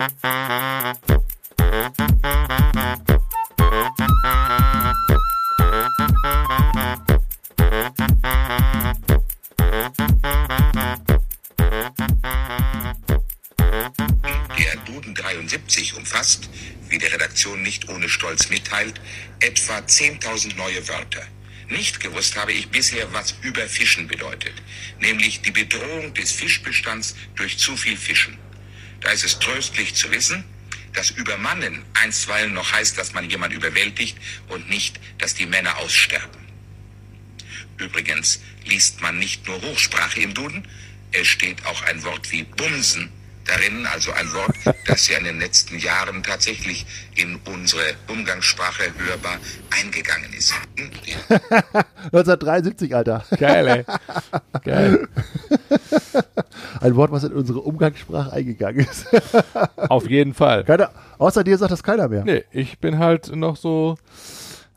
Der Duden 73 umfasst, wie die Redaktion nicht ohne Stolz mitteilt, etwa 10.000 neue Wörter. Nicht gewusst habe ich bisher, was Überfischen bedeutet, nämlich die Bedrohung des Fischbestands durch zu viel Fischen. Da ist es tröstlich zu wissen, dass Übermannen einstweilen noch heißt, dass man jemand überwältigt und nicht, dass die Männer aussterben. Übrigens liest man nicht nur Hochsprache im Duden, es steht auch ein Wort wie Bumsen darin, also ein Wort, das ja in den letzten Jahren tatsächlich in unsere Umgangssprache hörbar eingegangen ist. 1973, Alter. Geil, ey. Geil. Ein Wort, was in unsere Umgangssprache eingegangen ist. Auf jeden Fall. Keiner, außer dir sagt das keiner mehr. Nee, ich bin halt noch so,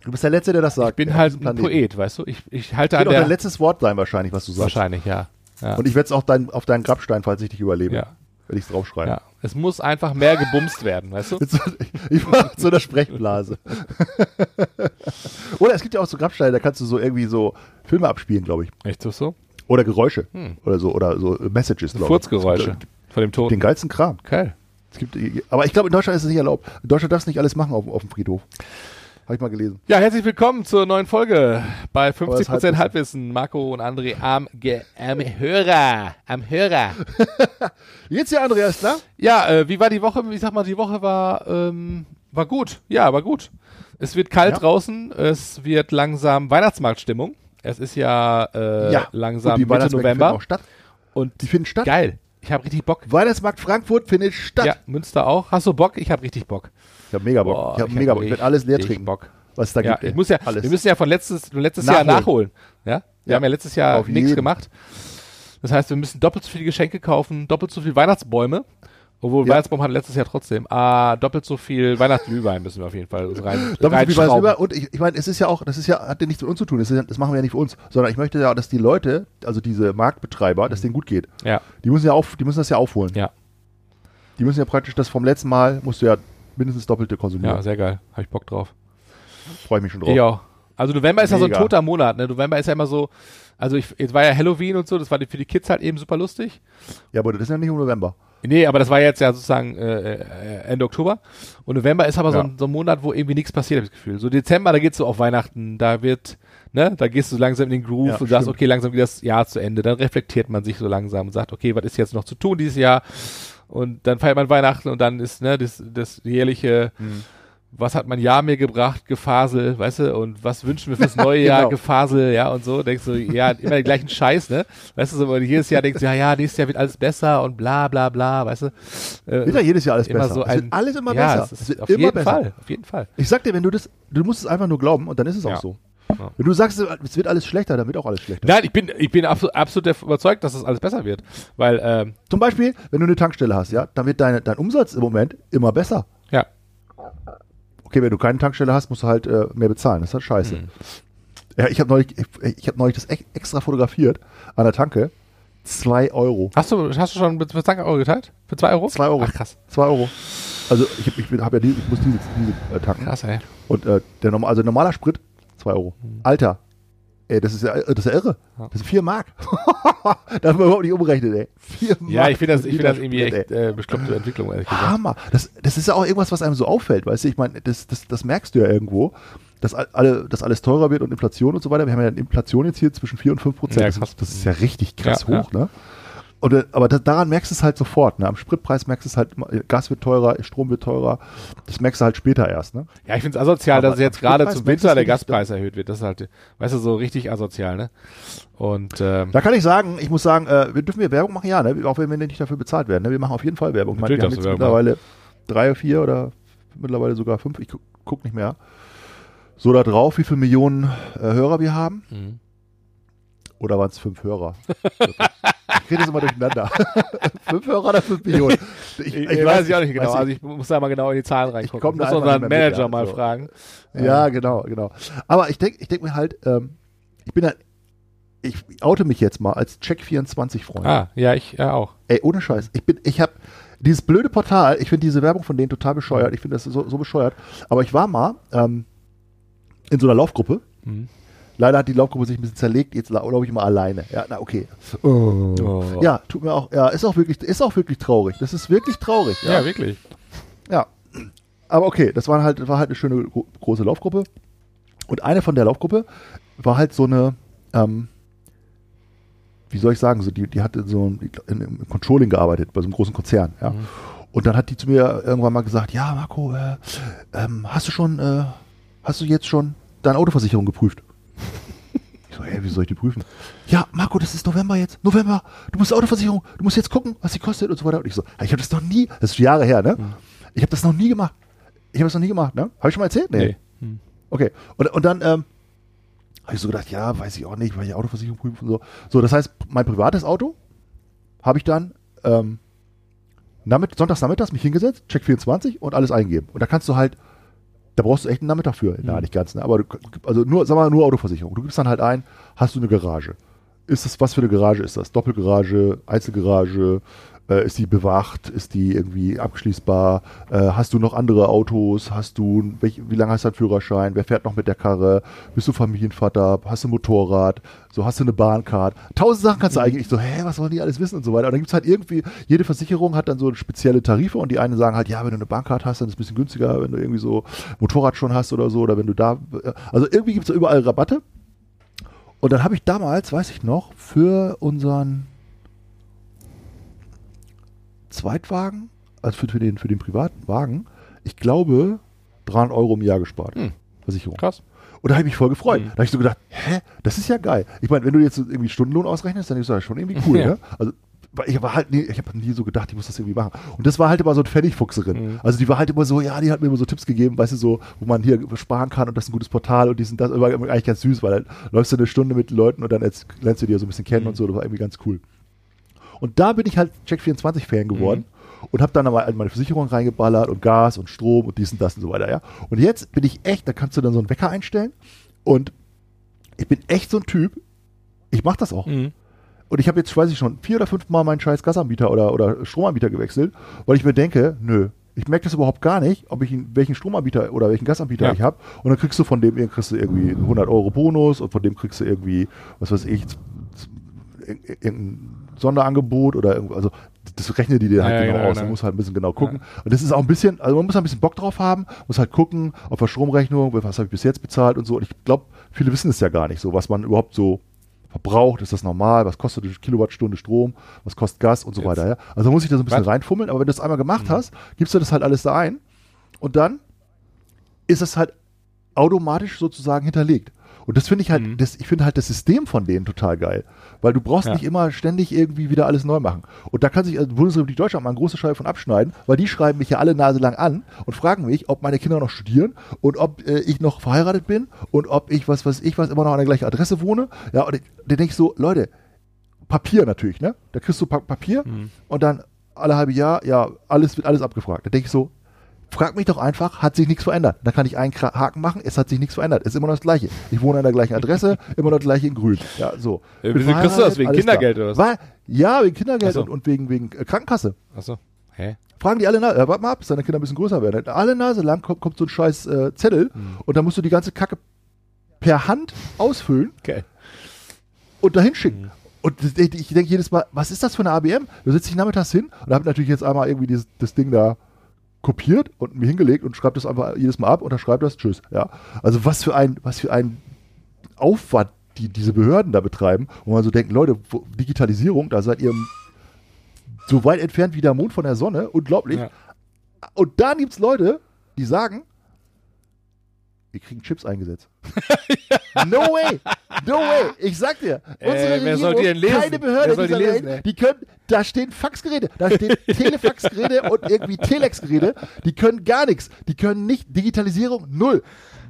Du bist der Letzte, der das sagt. ich bin halt ein. Poet, weißt du? Ich, ich halte Wird an auch der, dein letztes Wort sein wahrscheinlich, was du sagst. wahrscheinlich, ja. Ja. Und ich werde es auch dein, auf deinen Grabstein, falls ich dich überlebe, Ja. Werde ich es draufschreiben. ja. Es muss einfach mehr gebumst werden, weißt du? Ich war so einer Sprechblase. Oder es gibt ja auch so Grabsteine, da kannst du so irgendwie so Filme abspielen, glaube ich. Echt so? Oder Geräusche. Oder so, oder so Messages, glaube ich. Furzgeräusche von dem Den Toten. geilsten Kram. Geil. Es gibt, aber ich glaube, in Deutschland ist es nicht erlaubt. In Deutschland darfst du nicht alles machen auf, auf dem Friedhof. Habe ich mal gelesen. Ja, herzlich willkommen zur neuen Folge bei Aber 50% das Halbwissen. Halbwissen. Marco und André am, Ge am Hörer. Am Hörer. Geht's dir, Andreas, klar? Ja, äh, wie war die Woche? Ich sag mal, die Woche war, ähm, war gut. Ja, war gut. Es wird kalt Ja. draußen. Es wird langsam Weihnachtsmarktstimmung. Es ist ja, äh, langsam Und die Mitte November. auch statt. Und Die finden statt. geil. Ich habe richtig Bock. Weihnachtsmarkt Frankfurt findet statt. Ja, Münster auch. Hast du Bock? Ich habe richtig Bock. Ich habe mega Bock. Boah, ich habe mega hab Bock. Ich werde alles leer trinken, Bock. was es da Ja, gibt. ich ey. muss ja, alles. wir müssen ja von letztes, letztes Jahr Nachholen. nachholen. Ja? Wir Ja. haben ja letztes Jahr Auf nichts gemacht. Das heißt, wir müssen doppelt so viele Geschenke kaufen, doppelt so viel Weihnachtsbäume. Obwohl, Ja. Weihnachtsbaum hatte letztes Jahr trotzdem. Ah, doppelt so viel Weihnachtsglühwein müssen wir auf jeden Fall rein, Doppelt so viel über. Und ich, ich meine, es ist ja auch, das ist ja, hat ja nichts mit uns zu tun. Das, ist, das machen wir ja nicht für uns, sondern ich möchte ja, dass die Leute, also diese Marktbetreiber, dass denen gut geht. Ja, Die müssen ja auf, die müssen das ja aufholen. ja, Die müssen ja praktisch das vom letzten Mal musst du ja mindestens doppelte konsumieren. ja, sehr geil. Habe ich Bock drauf. Freue ich mich schon drauf. Auch. Also November ist ja so ein Mega. toter Monat, ne? November ist ja immer so, also ich, jetzt war ja Halloween und so, das war für die Kids halt eben super lustig. Ja, aber das ist ja nicht im November. Nee, aber das war jetzt ja sozusagen äh, äh, Ende Oktober. Und November ist aber so, Ja. ein, so ein Monat, wo irgendwie nichts passiert, habe ich das Gefühl. So Dezember, da geht's so auf Weihnachten, da wird, ne, da gehst du langsam in den Groove Ja, und sagst, stimmt. okay, langsam geht das Jahr zu Ende. Dann reflektiert man sich so langsam und sagt, okay, was ist jetzt noch zu tun dieses Jahr? Und dann feiert man Weihnachten und dann ist, ne, das, das jährliche, Mhm. was hat mein Jahr mir gebracht, Gefasel, weißt du, und was wünschen wir fürs neue Jahr, Genau. Gefasel, ja, und so, denkst du, ja, immer den gleichen Scheiß, ne? Weißt du, so, und jedes Jahr denkst du, ja, ja, nächstes Jahr wird alles besser und bla, bla, bla, weißt du? Äh, Wird ja jedes Jahr alles immer besser. so es ein, alles immer ja, besser. Es Es wird auf immer jeden besser. Fall, auf jeden Fall. Ich sag dir, wenn du das, du musst es einfach nur glauben und dann ist es Ja. auch so. Ja. Wenn du sagst, es wird alles schlechter, dann wird auch alles schlechter. Nein, ich bin, ich bin absolut, absolut davon überzeugt, dass das alles besser wird, weil, ähm, Zum Beispiel, wenn du eine Tankstelle hast, ja, dann wird deine, dein Umsatz im Moment immer besser. ja, Okay, wenn du keine Tankstelle hast, musst du halt äh, mehr bezahlen. Das ist halt scheiße. Mhm. Ja, ich habe neulich, ich, ich hab neulich das ex- extra fotografiert an der Tanke. Zwei Euro. Hast du, hast du schon mit, mit Euro geteilt? Für zwei Euro? Zwei Euro. Ach, krass. Zwei Euro. Also ich, ich, hab ja die, ich muss diese, diese äh, tanken. Krass, ey. Und äh, der normal, also normaler Sprit, zwei Euro. Alter, ey, das ist ja, das ist ja irre. Mhm. Ja. Das sind vier Mark. Darf man überhaupt nicht umrechnen, ey. Vier Mark. Ja, ich finde das, ich finde das irgendwie echt äh, bekloppte Entwicklung, ehrlich gesagt. Hammer. Das, das ist ja auch irgendwas, was einem so auffällt, weißt du? Ich meine, das, das, das merkst du ja irgendwo, dass all- alle, dass alles teurer wird und Inflation und so weiter. Wir haben ja eine Inflation jetzt hier zwischen 4 und 5 Prozent. Ja, das, das ist ja richtig krass Ja, hoch, ne? Äh, aber da, daran merkst du es halt sofort. Ne? Am Spritpreis merkst du es halt, immer, Gas wird teurer, Strom wird teurer. Das merkst du halt später erst. Ne? Ja, ich finde es asozial, Aber dass jetzt gerade zum Winter der wirklich, Gaspreis erhöht wird. Das ist halt, weißt du, so richtig asozial, ne? Und ähm, Da kann ich sagen, ich muss sagen, äh, wir dürfen wir Werbung machen, ja, ne? auch wenn wir nicht dafür bezahlt werden. Ne? Wir machen auf jeden Fall Werbung. Ich meine, wir haben Natürlich jetzt mittlerweile drei, vier oder mittlerweile sogar fünf, ich gu guck nicht mehr. So da drauf, wie viele Millionen äh, Hörer wir haben. Mhm. Oder waren es fünf Hörer? ich rede das immer durcheinander. fünf Hörer oder fünf Millionen? ich, ich weiß ich auch nicht genau. Also ich muss da mal genau in die Zahlen reingucken. komm da muss unseren mehr mit, Manager ja, mal so. fragen. ja, genau, genau. Aber ich denke ich denk mir halt, ähm, ich bin ein, ich oute mich jetzt mal als Check24-Freund. Ah, ja, ich äh, auch. Ey, ohne Scheiß. Ich bin, ich hab, Dieses blöde Portal, ich finde diese Werbung von denen total bescheuert. Ich finde das so, so bescheuert. Aber ich war mal ähm, in so einer Laufgruppe. Mhm. Leider hat die Laufgruppe sich ein bisschen zerlegt. Jetzt laufe ich mal alleine. Ja, na okay. Oh. Ja, tut mir auch. Ja, ist auch wirklich, ist auch wirklich traurig. Das ist wirklich traurig. Ja, Ja, wirklich. ja. Aber okay, das war halt, war halt eine schöne gro- große Laufgruppe. Und eine von der Laufgruppe war halt so eine, ähm, wie soll ich sagen, so die, die hatte so ein, in, im Controlling gearbeitet bei so einem großen Konzern. Ja. Mhm. Und dann hat die zu mir irgendwann mal gesagt, ja Marco, äh, ähm, hast du schon, äh, hast du jetzt schon deine Autoversicherung geprüft? Ich so, hä, wie soll ich die prüfen? Ja, Marco, das ist November jetzt. November. Du musst Autoversicherung, du musst jetzt gucken, was sie kostet und so weiter. Und ich so, ich habe das noch nie, das ist Jahre her, ne? Ich habe das noch nie gemacht. Ich habe das noch nie gemacht, ne? Habe ich schon mal erzählt? Nee. Hm. Okay. Und, und dann ähm, habe ich so gedacht, ja, weiß ich auch nicht, weil ich Autoversicherung prüfen und so. So, das heißt, mein privates Auto habe ich dann ähm, nachmitt sonntags nachmittags mich hingesetzt, Check 24 und alles eingeben. Und da kannst du halt, da brauchst du echt einen Nachmittag für. Na, Mhm. nicht ganz, ne? aber du, also nur, sag mal, nur Autoversicherung. Du gibst dann halt ein, hast du eine Garage. Ist das, was für eine Garage ist das? Doppelgarage, Einzelgarage, äh, ist die bewacht, ist die irgendwie abschließbar, äh, hast du noch andere Autos, hast du, welch, wie lange hast du einen Führerschein, wer fährt noch mit der Karre, bist du Familienvater, hast du ein Motorrad, so hast du eine Bahncard, tausend Sachen kannst du eigentlich, ich so, hä, was wollen die alles wissen und so weiter. Und dann gibt's halt irgendwie, jede Versicherung hat dann so spezielle Tarife und die einen sagen halt, ja, wenn du eine Bahncard hast, dann ist es ein bisschen günstiger, wenn du irgendwie so Motorrad schon hast oder so, oder wenn du da, also irgendwie gibt's da überall Rabatte. Und dann habe ich damals, weiß ich noch, für unseren Zweitwagen, also für, für, den, für den privaten Wagen, ich glaube, 300 Euro im Jahr gespart. Hm. Versicherung. Krass. Und da habe ich mich voll gefreut. Mhm. Da habe ich so gedacht, hä, das ist ja geil. Ich meine, wenn du jetzt irgendwie Stundenlohn ausrechnest, dann ist das schon irgendwie cool, Ja. ne? Also ich war halt nie, ich habe nie so gedacht, ich muss das irgendwie machen. Und das war halt immer so ein Pfennigfuchserin. Mhm. Also die war halt immer so, ja, die hat mir immer so Tipps gegeben, weißt du, so, wo man hier sparen kann und das ist ein gutes Portal und die sind das immer eigentlich ganz süß, weil dann läufst du eine Stunde mit den Leuten und dann lernst du dir so ein bisschen kennen Mhm. und so, das war irgendwie ganz cool. Und da bin ich halt Check24-Fan geworden Mhm. und habe dann aber meine Versicherung reingeballert und Gas und Strom und dies und das und so weiter, ja. Und jetzt bin ich echt, da kannst du dann so einen Wecker einstellen und ich bin echt so ein Typ, ich mache das auch. Mhm. Und ich habe jetzt, weiß ich schon, vier oder fünf Mal meinen scheiß Gasanbieter oder, oder Stromanbieter gewechselt, weil ich mir denke, nö, ich merke das überhaupt gar nicht, ob ich welchen Stromanbieter oder welchen Gasanbieter Ja. ich habe. Und dann kriegst du von dem kriegst du irgendwie einen 100 Euro Bonus und von dem kriegst du irgendwie, was weiß ich, irgendein Sonderangebot oder irgendwo, also das rechnet die dir halt Ja, ja, genau, genau, aus. Man muss halt ein bisschen genau gucken. Und das ist auch ein bisschen, also man muss ein bisschen Bock drauf haben, muss halt gucken, auf der Stromrechnung, was habe ich bis jetzt bezahlt und so. Und ich glaube, viele wissen es ja gar nicht so, was man überhaupt so verbraucht, ist das normal, was kostet eine Kilowattstunde Strom, was kostet Gas und so Jetzt. weiter. Ja? Also muss ich da so ein bisschen Was? reinfummeln, aber wenn du das einmal gemacht Mhm. hast, gibst du das halt alles da ein und dann ist es halt automatisch sozusagen hinterlegt. Und das finde ich halt, Mhm. das, ich finde halt das System von denen total geil. Weil du brauchst Ja. nicht immer ständig irgendwie wieder alles neu machen. Und da kann sich also die Bundesrepublik Deutschland mal eine große Scheibe von abschneiden, weil die schreiben mich ja alle Nase lang an und fragen mich, ob meine Kinder noch studieren und ob äh, ich noch verheiratet bin und ob ich, was weiß ich, was immer noch an der gleichen Adresse wohne. Ja, und ich- da denke ich so, Leute, Papier natürlich, ne? Da kriegst du pa Papier Mhm. und dann alle halbe Jahr, ja, alles wird alles abgefragt. Da denke ich so, frag mich doch einfach, hat sich nichts verändert. Da kann ich einen Haken machen, es hat sich nichts verändert. Es ist immer noch das Gleiche. Ich wohne an der gleichen Adresse, immer noch das Gleiche in Grün. Ja, so. Äh, wieso kriegst du das? Wegen Kindergeld klar. oder was? Weil, ja, wegen Kindergeld so. und, und wegen, wegen äh, Krankenkasse. Achso. Hä? Fragen die alle, na, äh, warte mal ab, bis deine Kinder ein bisschen größer werden. Alle Nase lang kommt, kommt so ein scheiß äh, Zettel Hm. und dann musst du die ganze Kacke per Hand ausfüllen Geil. und dahin schicken. Mhm. Und ich ich denke jedes Mal, was ist das für eine ABM? Da sitze ich nachmittags hin und habe natürlich jetzt einmal irgendwie dieses, das Ding da kopiert und mir hingelegt und schreibe das einfach jedes Mal ab, unterschreibe das, tschüss. Ja. Also was für ein, was für ein Aufwand die diese Behörden da betreiben, wo man so denkt, Leute, Digitalisierung, da seid ihr so weit entfernt wie der Mond von der Sonne, unglaublich. Ja. Und da gibt es Leute, die sagen, wir kriegen Chips eingesetzt. no way! No way! Ich sag dir, unsere Äh, lesen? keine Behörde soll die dieser lesen, Welt, die können, da stehen Faxgeräte, da stehen Telefaxgeräte und irgendwie Telexgeräte, die können gar nichts. Die können nicht, Digitalisierung, null.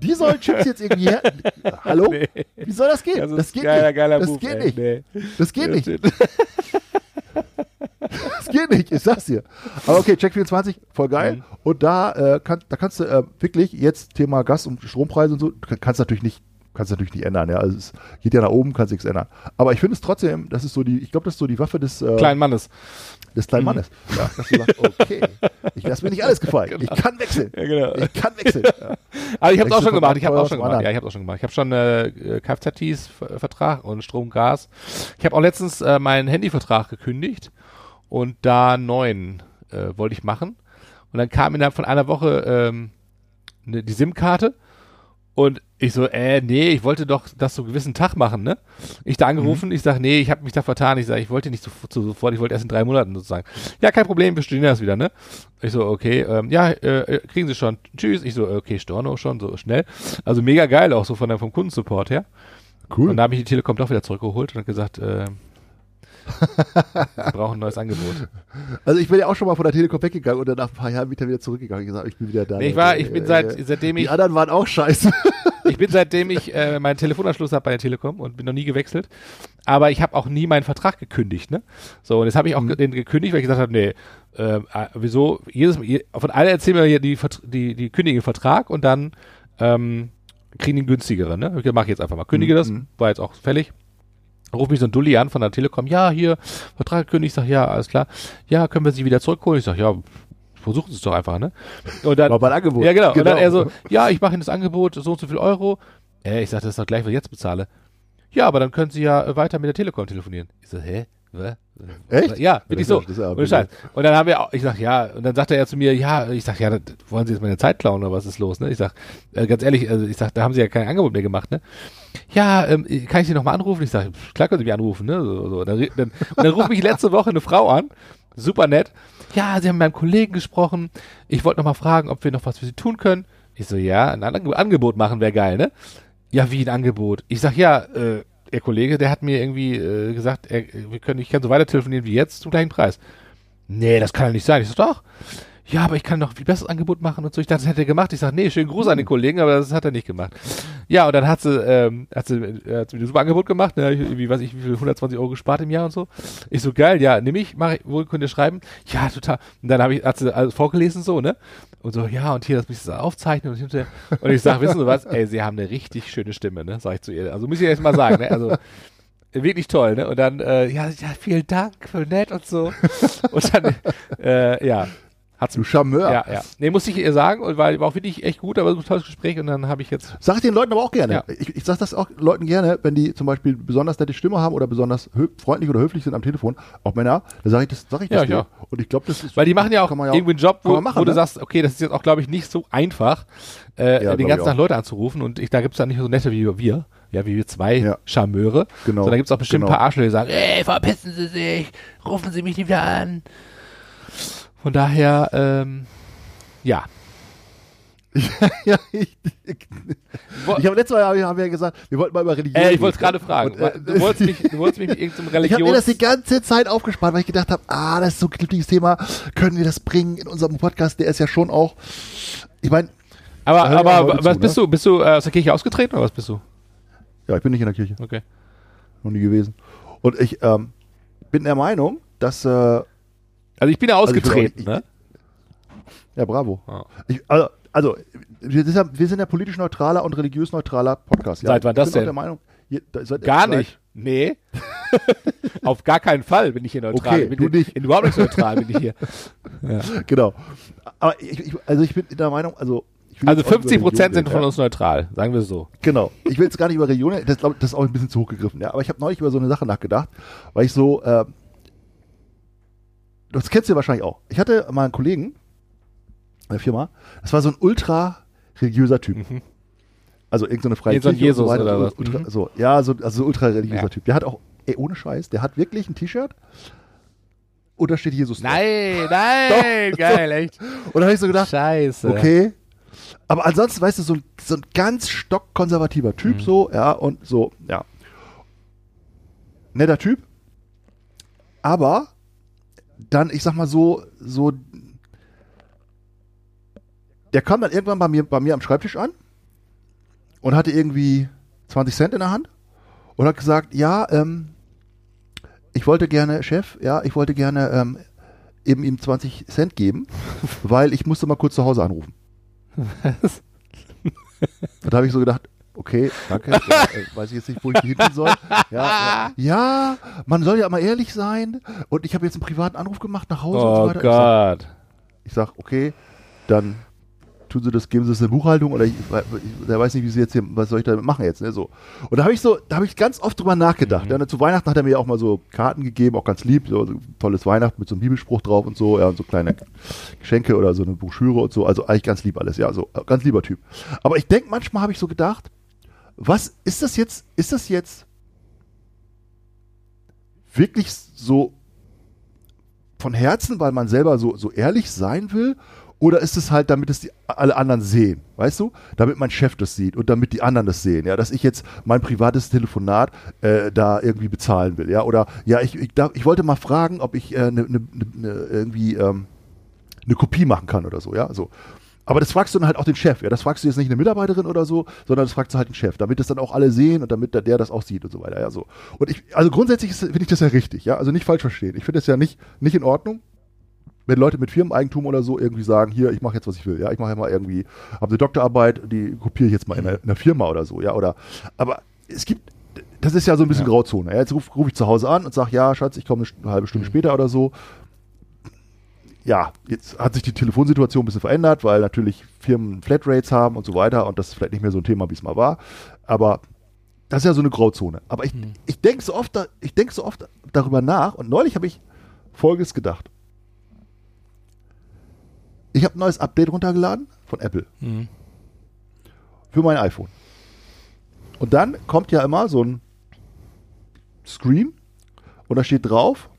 Die sollen Chips jetzt irgendwie her. Hallo? Nee. Wie soll das gehen? Das das geht geiler, nicht. geiler das Move, geht ey. nicht. Nee. Das geht nicht. Das geht nicht, ich sag's dir. Aber okay, Check24, voll geil. Mhm. Und da, äh, kann, da kannst du äh, wirklich jetzt Thema Gas- und Strompreise und so, du kannst natürlich nicht, kannst natürlich nicht ändern. Ja, also es geht ja nach oben, kannst nichts ändern. Aber ich finde es trotzdem, das ist so die, ich glaube, das ist so die Waffe des, äh, Kleinen Mannes. des kleinen Mannes. Ja, dass du sagst, okay, ich lasse mir nicht alles gefallen. Ich kann wechseln. Ja, genau. Ich kann wechseln. Ja. Aber ich habe es auch schon gemacht. Ich habe auch schon gemacht. Ja, ich habe auch schon gemacht. Ich habe schon äh, Kfz-Vertrag und Strom, Gas. Ich habe auch letztens äh, meinen Handyvertrag gekündigt und da neuen äh, wollte ich machen. Und dann kam innerhalb von einer Woche ähm, ne, die SIM-Karte und ich so, äh, nee, ich wollte doch das so einen gewissen Tag machen, ne? Ich da angerufen, ich sag, nee, ich habe mich da vertan. Ich sag, ich wollte nicht so, so sofort, ich wollte erst in drei Monaten sozusagen. Ja, kein Problem, wir studieren das wieder, ne? Ich so, okay, ähm, ja, äh, kriegen Sie schon. Tschüss. Ich so, okay, Storno schon, so schnell. Also mega geil auch so von der, vom Kundensupport her. Cool. Und da habe ich die Telekom doch wieder zurückgeholt und hat gesagt, äh, Sie brauchen ein neues Angebot. Also ich bin ja auch schon mal von der Telekom weggegangen und dann nach ein paar Jahren bin ich dann wieder zurückgegangen. Ich gesagt, ich bin wieder da. Nee, ich war, ich bin Äh, seit, äh, seitdem ich Die anderen waren auch scheiße. Ich bin seitdem ich äh, meinen Telefonanschluss habe bei der Telekom und bin noch nie gewechselt. Aber ich habe auch nie meinen Vertrag gekündigt, ne? So, und jetzt habe ich auch Mhm. den gekündigt, weil ich gesagt habe, nee, äh, wieso, jedes je, von allen erzählen wir hier die, die, die kündigen den Vertrag und dann ähm, kriegen die einen günstigeren, ne? Ich mach jetzt einfach mal, kündige das, Mhm. war jetzt auch fällig. Ruf mich so ein Dulli an von der Telekom, ja, hier, Vertrag gekündigt, ich sag, ja, alles klar. Ja, können wir sie wieder zurückholen? Ich sag, ja, versuchen Sie es doch einfach, ne? Und dann, War mein Angebot. ja, genau. Und dann er so, ja, ich mache Ihnen das Angebot, so und so viel Euro. Äh, ich sag, das ist doch gleich, was ich jetzt bezahle. Ja, aber dann können Sie ja weiter mit der Telekom telefonieren. Ich so, hä? Was? Echt? Ja, so. Ja Ohne Scheiß. Und dann haben wir auch, ich sag, ja, und dann sagte er zu mir, ja, ich sag, ja, wollen Sie jetzt meine Zeit klauen oder was ist los, ne? Ich sag, äh, ganz ehrlich, also ich sag, da haben Sie ja kein Angebot mehr gemacht, ne? Ja, ähm, kann ich Sie nochmal anrufen? Ich sag, klar können Sie mich anrufen, ne? So, so. Dann, dann, und dann ruft mich letzte Woche eine Frau an, super nett. Ja, Sie haben mit meinem Kollegen gesprochen. Ich wollte nochmal fragen, ob wir noch was für Sie tun können. Ich so, ja, ein Ange- Angebot machen wäre geil, ne? Ja, wie ein Angebot? Ich sag, ja, äh, Ihr Kollege, der hat mir irgendwie äh, gesagt, er, wir können, ich kann so weiter telefonieren wie jetzt zum gleichen Preis. Nee, das kann ja nicht sein. Ich so, doch. Ja, aber ich kann noch ein viel besseres Angebot machen und so. Ich dachte, das hätte er gemacht. Ich sage, nee, schönen Gruß an den Kollegen, aber das hat er nicht gemacht. Ja, und dann hat sie, ähm, hat sie, äh, hat sie mir ein super Angebot gemacht, ne, wie weiß ich, wie viel, 120 Euro gespart im Jahr und so. Ich so, geil, ja, nimm ich, mach ich, wo könnt ihr schreiben? Ja, total. Und dann habe ich, hat sie alles vorgelesen so, ne? Und so, ja, und hier, das ich so aufzeichnen und hinterher. Und ich sag, wissen Sie was? Ey, Sie haben eine richtig schöne Stimme, ne? Sag ich zu ihr. Also muss ich jetzt mal sagen, ne? Also, wirklich toll, ne? Und dann, äh, ja, ja, vielen Dank, voll nett und so. Und dann, äh, ja, hat's Du Charmeur. ja, ja. Nee, musste ich ihr sagen, und weil war auch wirklich echt gut, aber es war ein tolles Gespräch und dann habe ich jetzt. Sag ich den Leuten aber auch gerne. Ja. Ich, ich sag das auch Leuten gerne, wenn die zum Beispiel besonders nette Stimme haben oder besonders freundlich oder höflich sind am Telefon, auch Männer, dann sage ich das, sag ich Ja, das dir. ja. Und ich glaube, das ist Weil die machen ja auch kann man irgendwie einen Job, wo, machen, wo du ne? sagst, okay, das ist jetzt auch, glaube ich, nicht so einfach, äh, Ja, den ganzen Tag auch. Leute anzurufen und ich, da gibt's dann nicht so nette wie wir, ja, wie wir zwei Ja. Charmeure, Genau. sondern da gibt's auch bestimmt Genau. ein paar Arschlöcher, die sagen, ey, verpissen Sie sich, rufen Sie mich nicht wieder an. Von daher, ähm, ja. ja, ich, ich, habe letztes Mal haben wir ja gesagt, wir wollten mal über Religion Äh, ich wollte es gerade fragen. Und, äh, du, wolltest mich, du wolltest mich mit irgendeinem Ich habe mir das die ganze Zeit aufgespart, weil ich gedacht habe, ah, das ist so ein kniffliges Thema. Können wir das bringen in unserem Podcast? Der ist ja schon auch, ich meine, Aber, aber was zu, bist du? Bist du äh, aus der Kirche ausgetreten oder was bist du? ja, ich bin nicht in der Kirche, Okay. noch nie gewesen. Und ich ähm, bin der Meinung, dass, äh, Also ich bin ja Also ich auch ausgetreten, ne? ja, bravo. Ja. Ich, also, also wir, sind ja, wir sind ja politisch neutraler und religiös neutraler Podcast. Ja. Seit wann das denn? Der Meinung, je, da, seit, Gar seit, nicht. Nee. Auf gar keinen Fall bin ich hier neutral. Okay, bin du nicht. In, überhaupt nicht neutral bin ich hier. Genau. Aber ich, ich, also ich bin der Meinung, also Also jetzt auch nicht 50 über Prozent sind von uns neutral, sagen wir es so. ja. Genau. Ich will jetzt gar nicht über Religion, das, glaub, das ist auch ein bisschen zu hoch gegriffen, ja. Aber ich habe neulich über so eine Sache nachgedacht, weil ich so, äh, das kennst du ja wahrscheinlich auch. Ich hatte mal einen Kollegen in der Firma, das war so ein ultra religiöser Typ. Also irgendeine so eine freie so ein Kirche Jesus weiter, oder so, was? Ultra, Mhm. so, ja, so, also so ultra religiöser Ja. Typ. Der hat auch, ey, ohne Scheiß, der hat wirklich ein T-Shirt und da steht Jesus drauf. Nein, nein, Doch, geil, echt. Und da habe ich so gedacht, Scheiße. Okay. Aber ansonsten, weißt du, so ein, so ein ganz stockkonservativer Typ, Mhm. so, ja, und so, ja. Netter Typ. Aber dann, ich sag mal so, so. Der kam dann irgendwann bei mir, bei mir am Schreibtisch an und hatte irgendwie 20 Cent in der Hand und hat gesagt, ja, ähm, ich wollte gerne, Chef, ja, ich wollte gerne ähm, eben ihm 20 Cent geben, weil ich musste mal kurz zu Hause anrufen. Und da habe ich so gedacht, okay, danke. ja, äh, weiß ich jetzt nicht, wo ich hin soll. Ja, ja, ja, man soll ja mal ehrlich sein. Und ich habe jetzt einen privaten Anruf gemacht nach Hause und so Oh weiter. Ich sag, Gott. ich sag, okay, dann tun sie das, geben sie es in eine Buchhaltung oder ich, ich, der weiß nicht, wie sie jetzt hier, was soll ich damit machen jetzt, ne, so. Und da habe ich so, da habe ich ganz oft drüber nachgedacht. Ja, und zu Weihnachten hat er mir auch mal so Karten gegeben, auch ganz lieb, so, so tolles Weihnachten mit so einem Bibelspruch drauf und so, ja, und so kleine Geschenke oder so eine Broschüre und so, also eigentlich ganz lieb alles, ja, so, ganz lieber Typ. Aber ich denke, manchmal habe ich so gedacht, was ist das jetzt, ist das jetzt wirklich so von Herzen, weil man selber so, so ehrlich sein will? Oder ist es halt, damit es die, alle anderen sehen, weißt du? Damit mein Chef das sieht und damit die anderen das sehen, ja, dass ich jetzt mein privates Telefonat äh, da irgendwie bezahlen will, ja? Oder ja, ich, ich, da, ich wollte mal fragen, ob ich äh, ne, ne, ne, irgendwie ähm, eine Kopie machen kann oder so, ja, so. Aber das fragst du dann halt auch den Chef, ja. Das fragst du jetzt nicht eine Mitarbeiterin oder so, sondern das fragst du halt den Chef, damit das dann auch alle sehen und damit der, das auch sieht und so weiter, ja, so. Und ich, also grundsätzlich finde ich das ja richtig, ja. Also nicht falsch verstehen. Ich finde das ja nicht, nicht in Ordnung, wenn Leute mit Firmeneigentum oder so irgendwie sagen, hier, ich mache jetzt, was ich will, ja. Ich mache ja mal irgendwie, habe eine Doktorarbeit, die kopiere ich jetzt mal in einer, in einer Firma oder so, ja. Oder, aber es gibt, das ist ja so ein bisschen Ja. Grauzone. Ja. Jetzt rufe ruf ich zu Hause an und sage, ja, Schatz, ich komme eine, halbe Stunde später oder so ja, jetzt hat sich die Telefonsituation ein bisschen verändert, weil natürlich Firmen Flatrates haben und so weiter und das ist vielleicht nicht mehr so ein Thema, wie es mal war. Aber das ist ja so eine Grauzone. Aber ich, ich denke so oft, ich denke so oft darüber nach und neulich habe ich Folgendes gedacht. Ich habe ein neues Update runtergeladen von Apple Mhm. für mein iPhone. Und dann kommt ja immer so ein Screen und da steht drauf,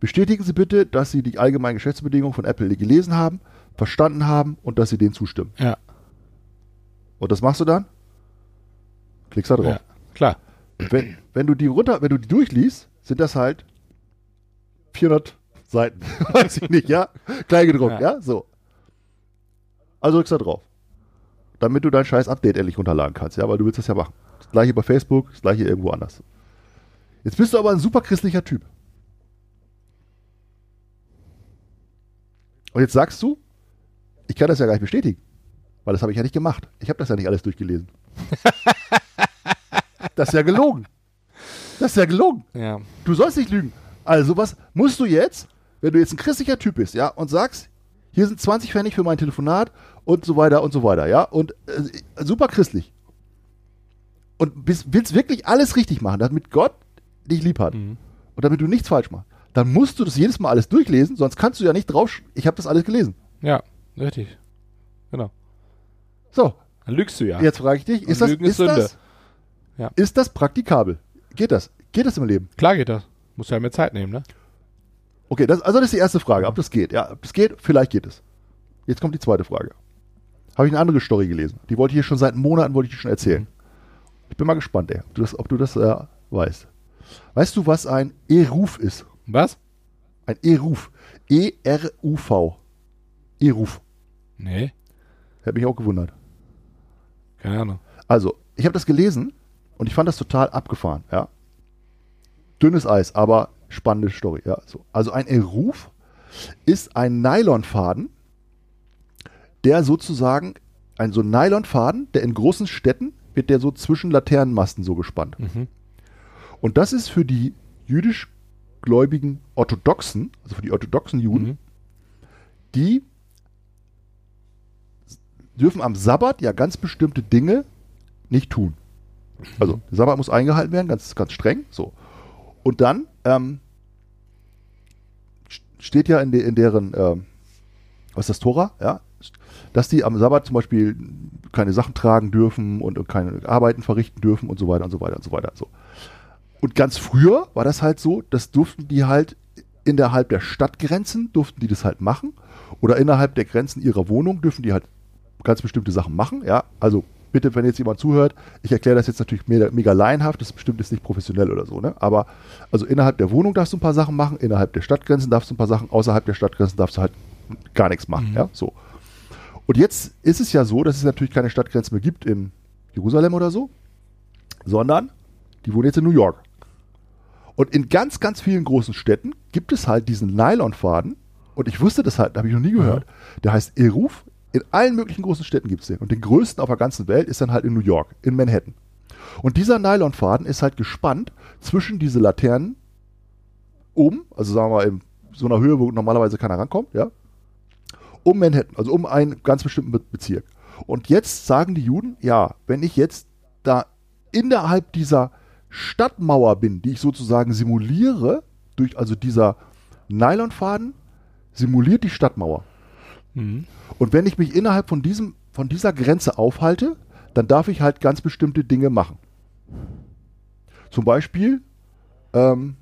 bestätigen Sie bitte, dass Sie die allgemeinen Geschäftsbedingungen von Apple gelesen haben, verstanden haben und dass Sie denen zustimmen. Ja. Und das machst du dann? Klickst da drauf. ja. Klar. Wenn, wenn du die runter, wenn du die durchliest, sind das halt 400 Seiten. Weiß ich nicht, ja? Klein gedruckt, ja. Ja. So. Also drückst da drauf. Damit du dein scheiß Update endlich runterladen kannst, ja, weil du willst das ja machen. Das gleiche bei Facebook, das gleiche irgendwo anders. Jetzt bist du aber ein super christlicher Typ. Und jetzt sagst du, ich kann das ja gar nicht bestätigen, weil das habe ich ja nicht gemacht. Ich habe das ja nicht alles durchgelesen. das ist ja gelogen. Das ist ja gelogen. Ja. Du sollst nicht lügen. Also was musst du jetzt, wenn du jetzt ein christlicher Typ bist, ja, und sagst, hier sind 20 Pfennig für mein Telefonat und so weiter und so weiter, ja, und äh, super christlich. Und bist, willst wirklich alles richtig machen, damit Gott dich lieb hat Mhm. und damit du nichts falsch machst, dann musst du das jedes Mal alles durchlesen, sonst kannst du ja nicht drauf, ich habe das alles gelesen. Ja, richtig. Genau. So, Dann lügst du ja. jetzt frage ich dich, ist das, ist das, Sünde. Ja. ist das praktikabel? Geht das? Geht das im Leben? Klar geht das. Musst du ja mehr Zeit nehmen, ne? Okay, das, also das ist die erste Frage, ob das geht. Ja, ob das geht, vielleicht geht es. Jetzt kommt die zweite Frage. Habe ich eine andere Story gelesen. Die wollte ich hier schon seit Monaten wollte ich dir schon erzählen. Ich bin mal gespannt, ey, ob du das, ob du das äh, weißt. Weißt du, was ein E-Ruf ist? Was? Ein E-Ruf. E-R-U-V. E-Ruf. Nee, Hätte mich auch gewundert. keine Ahnung. Also, ich habe das gelesen und ich fand das total abgefahren, ja. Dünnes Eis, aber spannende Story, ja. So. Also ein E-Ruf ist ein Nylonfaden, der sozusagen, ein so Nylonfaden, der in großen Städten wird der so zwischen Laternenmasten so gespannt. Mhm. Und das ist für die jüdisch gläubigen Orthodoxen, also für die orthodoxen Juden, Mhm. die dürfen am Sabbat ja ganz bestimmte Dinge nicht tun. Also der Sabbat muss eingehalten werden, ganz, ganz streng. So. Und dann ähm, st- steht ja in, de, in deren, ähm, was ist das Tora, ja, dass die am Sabbat zum Beispiel keine Sachen tragen dürfen und keine Arbeiten verrichten dürfen und so weiter und so weiter und so weiter. So. Und ganz früher war das halt so, das durften die halt innerhalb der Stadtgrenzen, durften die das halt machen. Oder innerhalb der Grenzen ihrer Wohnung dürfen die halt ganz bestimmte Sachen machen. Ja, also bitte, wenn jetzt jemand zuhört, ich erkläre das jetzt natürlich mega, mega laienhaft, das ist bestimmt jetzt nicht professionell oder so, ne? Aber also innerhalb der Wohnung darfst du ein paar Sachen machen, innerhalb der Stadtgrenzen darfst du ein paar Sachen, außerhalb der Stadtgrenzen darfst du halt gar nichts machen, Mhm. ja, so. Und jetzt ist es ja so, dass es natürlich keine Stadtgrenzen mehr gibt in Jerusalem oder so, sondern die wohnen jetzt in New York. Und in ganz, ganz vielen großen Städten gibt es halt diesen Nylonfaden. Und ich wusste das halt, habe ich noch nie gehört. Der heißt Eruf, In allen möglichen großen Städten gibt es den. Und den größten auf der ganzen Welt ist dann halt in New York, in Manhattan. Und dieser Nylonfaden ist halt gespannt zwischen diese Laternen oben, also sagen wir mal in so einer Höhe, wo normalerweise keiner rankommt, ja, um Manhattan, also um einen ganz bestimmten Be Bezirk. Und jetzt sagen die Juden, ja, wenn ich jetzt da innerhalb dieser Stadtmauer bin, die ich sozusagen simuliere, durch also dieser Nylonfaden simuliert die Stadtmauer. Mhm. Und wenn ich mich innerhalb von, diesem, von dieser Grenze aufhalte, dann darf ich halt ganz bestimmte Dinge machen. Zum Beispiel ähm,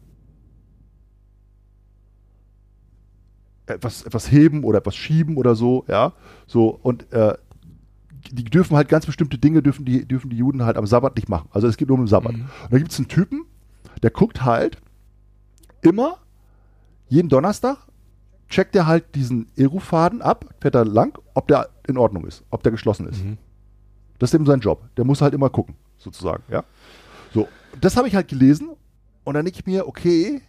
etwas, etwas heben oder etwas schieben oder so, ja. So, und äh, die dürfen halt ganz bestimmte Dinge, dürfen die, dürfen die Juden halt am Sabbat nicht machen. Also es geht nur um den Sabbat. Mhm. Und da gibt es einen Typen, der guckt halt immer, jeden Donnerstag, checkt er halt diesen Eru-Faden ab, fährt er lang, ob der in Ordnung ist, ob der geschlossen ist. Mhm. Das ist eben sein Job. Der muss halt immer gucken, sozusagen, ja. So, das habe ich halt gelesen und dann denke ich mir, okay,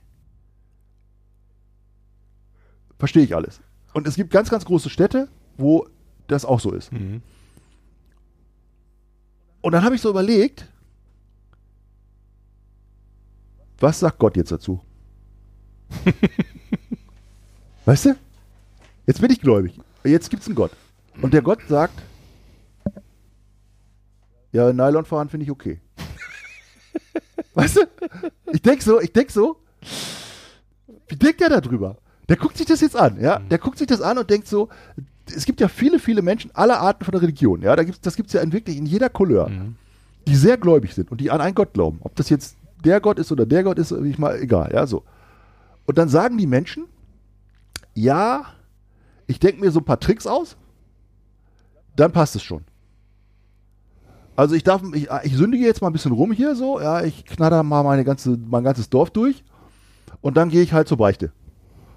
verstehe ich alles. Und es gibt ganz, ganz große Städte, wo das auch so ist. Mhm. Und dann habe ich so überlegt, was sagt Gott jetzt dazu? weißt du? Jetzt bin ich gläubig. Jetzt gibt es einen Gott. Und der Gott sagt, ja, Nylon fahren finde ich okay. weißt du? Ich denke so, ich denke so, wie denkt der da drüber? Der guckt sich das jetzt an, ja? Der guckt sich das an und denkt so, es gibt ja viele, viele Menschen aller Arten von Religion, ja? Da gibt's, das gibt es ja in wirklich in jeder Couleur, Mhm. die sehr gläubig sind und die an einen Gott glauben. Ob das jetzt der Gott ist oder der Gott ist, ich mal egal, ja, so. Und dann sagen die Menschen, ja, ich denke mir so ein paar Tricks aus, dann passt es schon. Also ich darf, ich, ich sündige jetzt mal ein bisschen rum hier so, ja, ich knatter mal meine ganze, mein ganzes Dorf durch und dann gehe ich halt zur Beichte.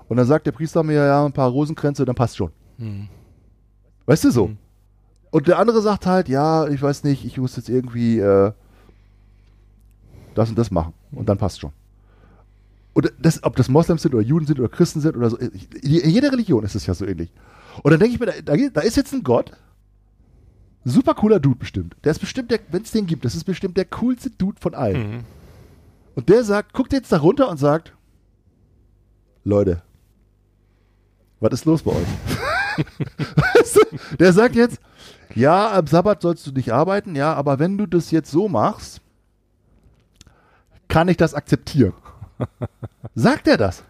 Und dann sagt der Priester mir, ja, ein paar Rosenkränze, dann passt schon. Mhm. Weißt du so? Mhm. Und der andere sagt halt, ja, ich weiß nicht, ich muss jetzt irgendwie äh, das und das machen. Und dann passt schon. Und das, ob das Moslems sind oder Juden sind oder Christen sind oder so, in jeder Religion ist es ja so ähnlich. Und dann denke ich mir, da, da, ist jetzt ein Gott, super cooler Dude bestimmt. Der ist bestimmt der, wenn es den gibt, das ist bestimmt der coolste Dude von allen. Mhm. Und der sagt, guckt jetzt da runter und sagt, Leute, was ist los bei euch? der sagt jetzt, ja, am Sabbat sollst du nicht arbeiten, ja, aber wenn du das jetzt so machst, kann ich das akzeptieren. Sagt er das?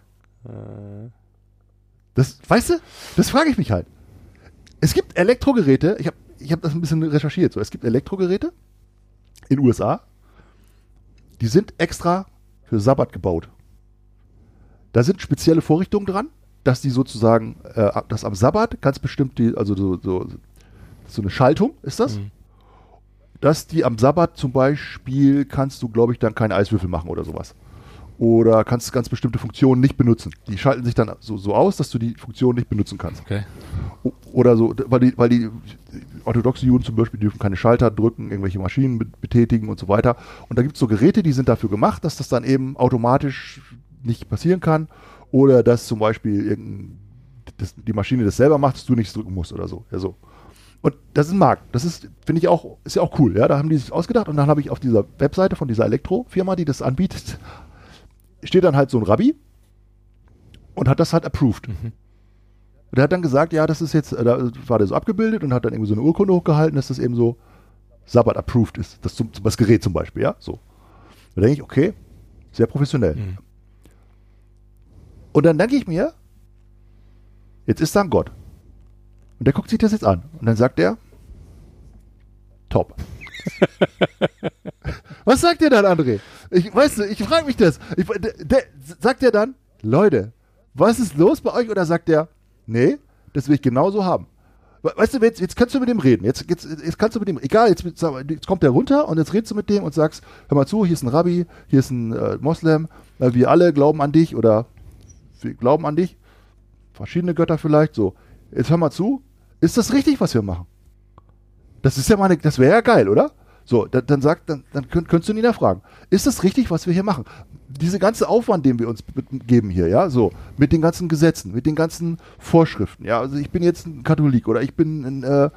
Das, weißt du, das frage ich mich halt. Es gibt Elektrogeräte, ich habe ich hab das ein bisschen recherchiert, so, es gibt Elektrogeräte in den USA, die sind extra für Sabbat gebaut. Da sind spezielle Vorrichtungen dran, dass die sozusagen, äh, dass am Sabbat ganz bestimmt die, also so, so, so eine Schaltung ist das, Mhm. dass die am Sabbat zum Beispiel kannst du, glaube ich, dann keine Eiswürfel machen oder sowas. Oder kannst ganz bestimmte Funktionen nicht benutzen. Die schalten sich dann so, so aus, dass du die Funktion nicht benutzen kannst. Okay. Oder so, weil die, weil die orthodoxe Juden zum Beispiel dürfen keine Schalter drücken, irgendwelche Maschinen be- betätigen und so weiter. Und da gibt es so Geräte, die sind dafür gemacht, dass das dann eben automatisch nicht passieren kann. Oder dass zum Beispiel irgendein, das, die Maschine das selber macht, dass du nichts drücken musst oder so. Ja, so. Und das ist ein Markt. Das ist, finde ich auch, ist ja auch cool. Ja, da haben die sich ausgedacht und dann habe ich auf dieser Webseite von dieser Elektrofirma, die das anbietet, steht dann halt so ein Rabbi und hat das halt approved. Mhm. Und er hat dann gesagt, ja, das ist jetzt, äh, da war der so abgebildet und hat dann irgendwie so eine Urkunde hochgehalten, dass das eben so Sabbat approved ist. Das, zum, das Gerät zum Beispiel, ja, so. Da denke ich, okay, sehr professionell. Mhm. Und dann denke ich mir, jetzt ist da ein Gott. Und der guckt sich das jetzt an. Und dann sagt er, top. Was sagt der dann, André? Ich, weißt du, ich frage mich das. Ich, der, der, sagt er dann, Leute, was ist los bei euch? Oder sagt er, nee, das will ich genauso haben. We- Weißt du, jetzt, jetzt kannst du mit dem reden. Jetzt, jetzt, jetzt kannst du mit dem, egal, jetzt, jetzt kommt der runter und jetzt redest du mit dem und sagst, hör mal zu, hier ist ein Rabbi, hier ist ein äh, Moslem, äh, wir alle glauben an dich oder wir glauben an dich, verschiedene Götter vielleicht, so. Jetzt hör mal zu, ist das richtig, was wir machen? Das ist ja meine, das wäre ja geil, oder? So, dann, dann sagt, dann, dann könnt, könntest du ihn wieder fragen, ist das richtig, was wir hier machen? Diese ganze Aufwand, den wir uns geben hier, ja, so, mit den ganzen Gesetzen, mit den ganzen Vorschriften, ja, also ich bin jetzt ein Katholik oder ich bin ein äh,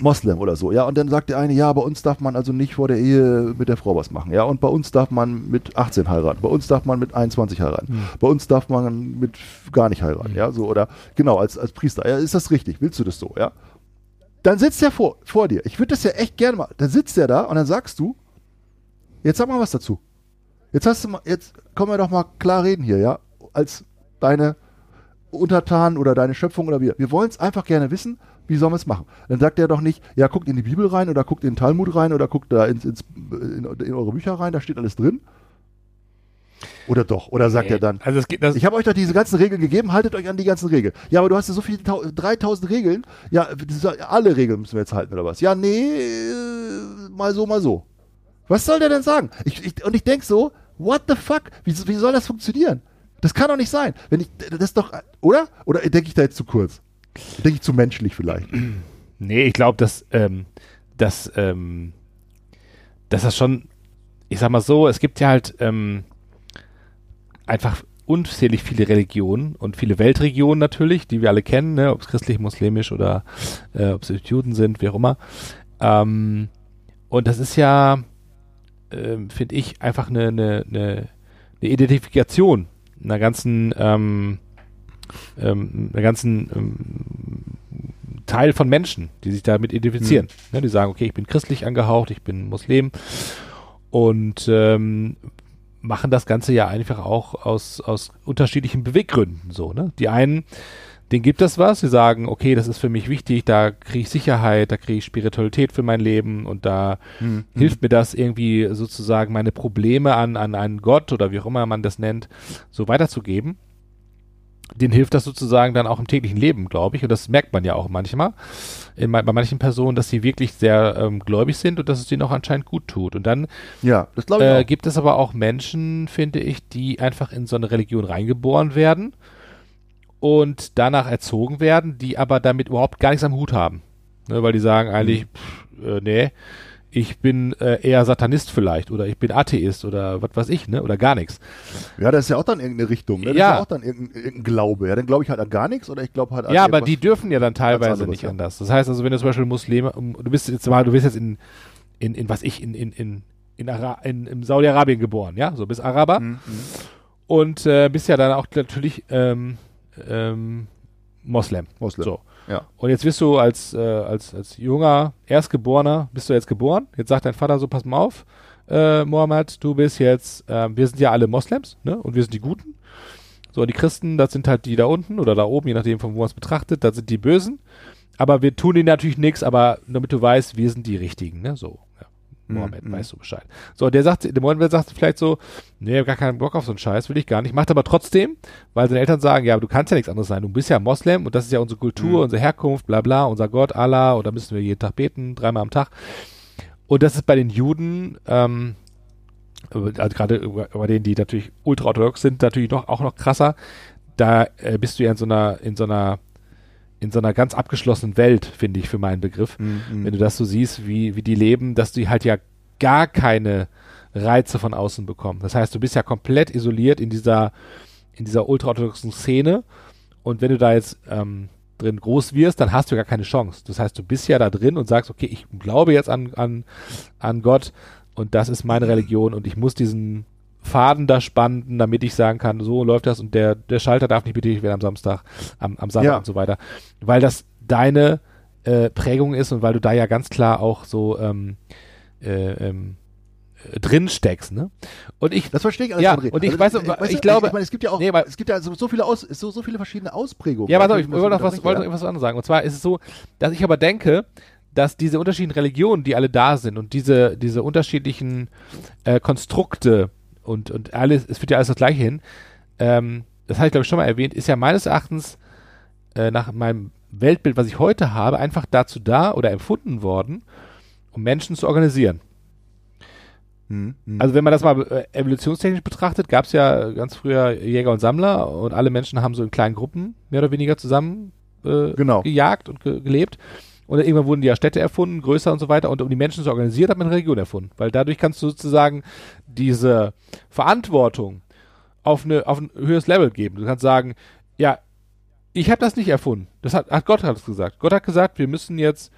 Moslem oder so, ja, und dann sagt der eine, ja, bei uns darf man also nicht vor der Ehe mit der Frau was machen, ja, und bei uns darf man mit 18 heiraten, bei uns darf man mit 21 heiraten, Hm. bei uns darf man mit gar nicht heiraten, ja, so, oder, genau, als, als Priester, ja, ist das richtig, willst du das so, ja? Dann sitzt er vor, vor dir, ich würde das ja echt gerne mal, dann sitzt er da und dann sagst du, jetzt sag mal was dazu. Jetzt hast du mal, jetzt können wir doch mal klar reden hier, ja, als deine Untertanen oder deine Schöpfung oder wir. Wir wollen es einfach gerne wissen, wie sollen wir es machen? Dann sagt er doch nicht, ja, guckt in die Bibel rein oder guckt in den Talmud rein oder guckt da ins, ins, in, in eure Bücher rein, da steht alles drin. Oder doch? Oder sagt er dann, Also es geht, ich habe euch doch diese ganzen Regeln gegeben, haltet euch an die ganzen Regeln. Ja, aber du hast ja so viele, tau- 3000 Regeln. Ja, alle Regeln müssen wir jetzt halten oder was? Ja, nee, äh, mal so, mal so. Was soll der denn sagen? Ich, ich, und ich denk so, what the fuck? Wie, wie soll das funktionieren? Das kann doch nicht sein. Wenn ich, das doch, oder? Oder denke ich da jetzt zu kurz? Denke ich zu menschlich vielleicht? nee, ich glaube, dass, ähm, dass, ähm, dass das schon, ich sag mal so, es gibt ja halt ähm, einfach unzählig viele Religionen und viele Weltregionen natürlich, die wir alle kennen, ne, ob es christlich, muslimisch oder äh, ob es Juden sind, wie auch immer. Ähm, und das ist ja, ähm, finde ich, einfach eine, eine, eine, eine Identifikation einer ganzen, ähm, ähm, einer ganzen ähm, Teil von Menschen, die sich damit identifizieren. Ne, die sagen, okay, ich bin christlich angehaucht, ich bin Muslim und ähm, machen das Ganze ja einfach auch aus, aus unterschiedlichen Beweggründen so. Ne? Die einen, denen gibt das was, sie sagen, okay, das ist für mich wichtig, da kriege ich Sicherheit, da kriege ich Spiritualität für mein Leben und da hilft mir das irgendwie sozusagen meine Probleme an, an einen Gott oder wie auch immer man das nennt, so weiterzugeben. Den hilft das sozusagen dann auch im täglichen Leben, glaube ich. Und das merkt man ja auch manchmal in, bei manchen Personen, dass sie wirklich sehr ähm, gläubig sind und dass es ihnen auch anscheinend gut tut. Und dann Ja, äh, gibt es aber auch Menschen, finde ich, die einfach in so eine Religion reingeboren werden und danach erzogen werden, die aber damit überhaupt gar nichts am Hut haben. Ne, weil die sagen Mhm. eigentlich, pff, äh, nee, ich bin äh, eher Satanist vielleicht oder ich bin Atheist oder was weiß ich, ne? Oder gar nichts. Ja, das ist ja auch dann irgendeine Richtung. Ne? Das Ja. ist ja auch dann irgendein, irgendein Glaube. Ja, dann glaube ich halt an gar nichts oder ich glaube halt an Ja, aber die dürfen ja dann teilweise nicht ja. anders. Das heißt also, wenn du zum Beispiel Muslime, du bist jetzt mal, du bist jetzt in, in, in was ich, in, in, in, in, Ara in, in Saudi-Arabien geboren, ja, so bist Araber Mhm, und äh, bist ja dann auch natürlich ähm, ähm, Moslem. Moslem. So. Ja. Und jetzt wirst du als, äh, als, als junger Erstgeborener, bist du jetzt geboren. Jetzt sagt dein Vater so, pass mal auf, äh, Mohammed, du bist jetzt, äh, wir sind ja alle Moslems, ne? Und wir sind die Guten. So, die Christen, das sind halt die da unten oder da oben, je nachdem, von wo man es betrachtet, das sind die Bösen. Aber wir tun ihnen natürlich nichts, aber damit du weißt, wir sind die Richtigen, ne? So. Mohammed, Mhm. weißt du Bescheid. So, der sagt, der Mohammed sagt vielleicht so, nee, ich hab gar keinen Bock auf so einen Scheiß, will ich gar nicht, macht aber trotzdem, weil seine Eltern sagen, ja, aber du kannst ja nichts anderes sein, du bist ja Moslem und das ist ja unsere Kultur, Mhm. unsere Herkunft, bla bla, unser Gott, Allah, und da müssen wir jeden Tag beten, dreimal am Tag. Und das ist bei den Juden, ähm, also gerade bei denen, die natürlich ultraorthodox sind, natürlich noch, auch noch krasser. Da äh, bist du ja in so einer, in so einer, in so einer ganz abgeschlossenen Welt, finde ich, für meinen Begriff. Mhm. Wenn du das so siehst, wie, wie die leben, dass die halt ja gar keine Reize von außen bekommen. Das heißt, du bist ja komplett isoliert in dieser, in dieser ultraorthodoxen Szene. Und wenn du da jetzt ähm, drin groß wirst, dann hast du gar keine Chance. Das heißt, du bist ja da drin und sagst, okay, ich glaube jetzt an, an, an Gott und das ist meine Religion und ich muss diesen Faden da spannen, damit ich sagen kann, so läuft das und der, der Schalter darf nicht betätigt werden am Samstag, am, am Samstag Ja. und so weiter. Weil das deine äh, Prägung ist und weil du da ja ganz klar auch so ähm, äh, ähm, äh, drin steckst, ne? Und ich, Das verstehe ich alles, Ja, André. und ich Also, weiß, weißt ich du, glaube- ich meine, es gibt ja auch, Nee, es gibt ja so, so viele aus, so, so viele verschiedene Ausprägungen. Ja, auf, ich muss wollte noch was, wollte noch was anderes sagen. Und zwar ist es so, dass ich aber denke, dass diese unterschiedlichen Religionen, die alle da sind und diese, diese unterschiedlichen äh, Konstrukte und, und alles, es führt ja alles das Gleiche hin, ähm, das habe ich glaube ich schon mal erwähnt, ist ja meines Erachtens äh, nach meinem Weltbild, was ich heute habe, einfach dazu da oder empfunden worden, um Menschen zu organisieren. Mhm, mhm. Also wenn man das mal äh, evolutionstechnisch betrachtet, gab es ja ganz früher Jäger und Sammler und alle Menschen haben so in kleinen Gruppen mehr oder weniger zusammen äh, Genau. gejagt und ge gelebt. Und irgendwann wurden die ja Städte erfunden, größer und so weiter. Und um die Menschen zu organisieren, hat man eine Religion erfunden. Weil dadurch kannst du sozusagen diese Verantwortung auf, eine, auf ein höheres Level geben. Du kannst sagen, ja, ich habe das nicht erfunden. Das hat, hat Gott hat es gesagt. Gott hat gesagt, wir müssen jetzt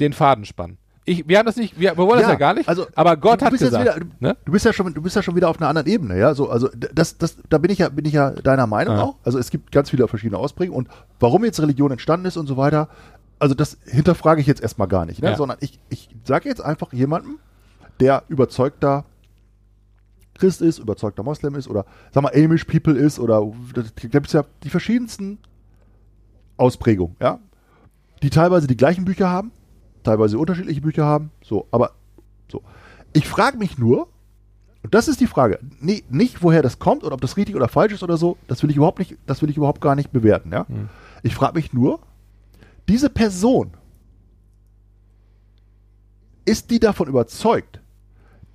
den Faden spannen. Ich, wir haben das nicht, wir, wir wollen das ja gar nicht, also, aber Gott du hat gesagt. Wieder, ne? Du bist ja schon, du bist ja schon wieder auf einer anderen Ebene, ja. So, also das, das, da bin ich ja, bin ich ja deiner Meinung Ja. auch. Also es gibt ganz viele verschiedene Ausprägungen und warum jetzt Religion entstanden ist und so weiter. Also das hinterfrage ich jetzt erstmal gar nicht, ne? Ja. sondern ich, ich sage jetzt einfach jemandem, der überzeugter Christ ist, überzeugter Moslem ist oder sag mal Amish People ist oder da gibt es ja die verschiedensten Ausprägungen, ja, die teilweise die gleichen Bücher haben, teilweise unterschiedliche Bücher haben, so, aber so. Ich frage mich nur, und das ist die Frage, nee, nicht woher das kommt oder ob das richtig oder falsch ist oder so, das will ich überhaupt nicht, das will ich überhaupt gar nicht bewerten, ja. Ich frage mich nur, diese Person, ist die davon überzeugt,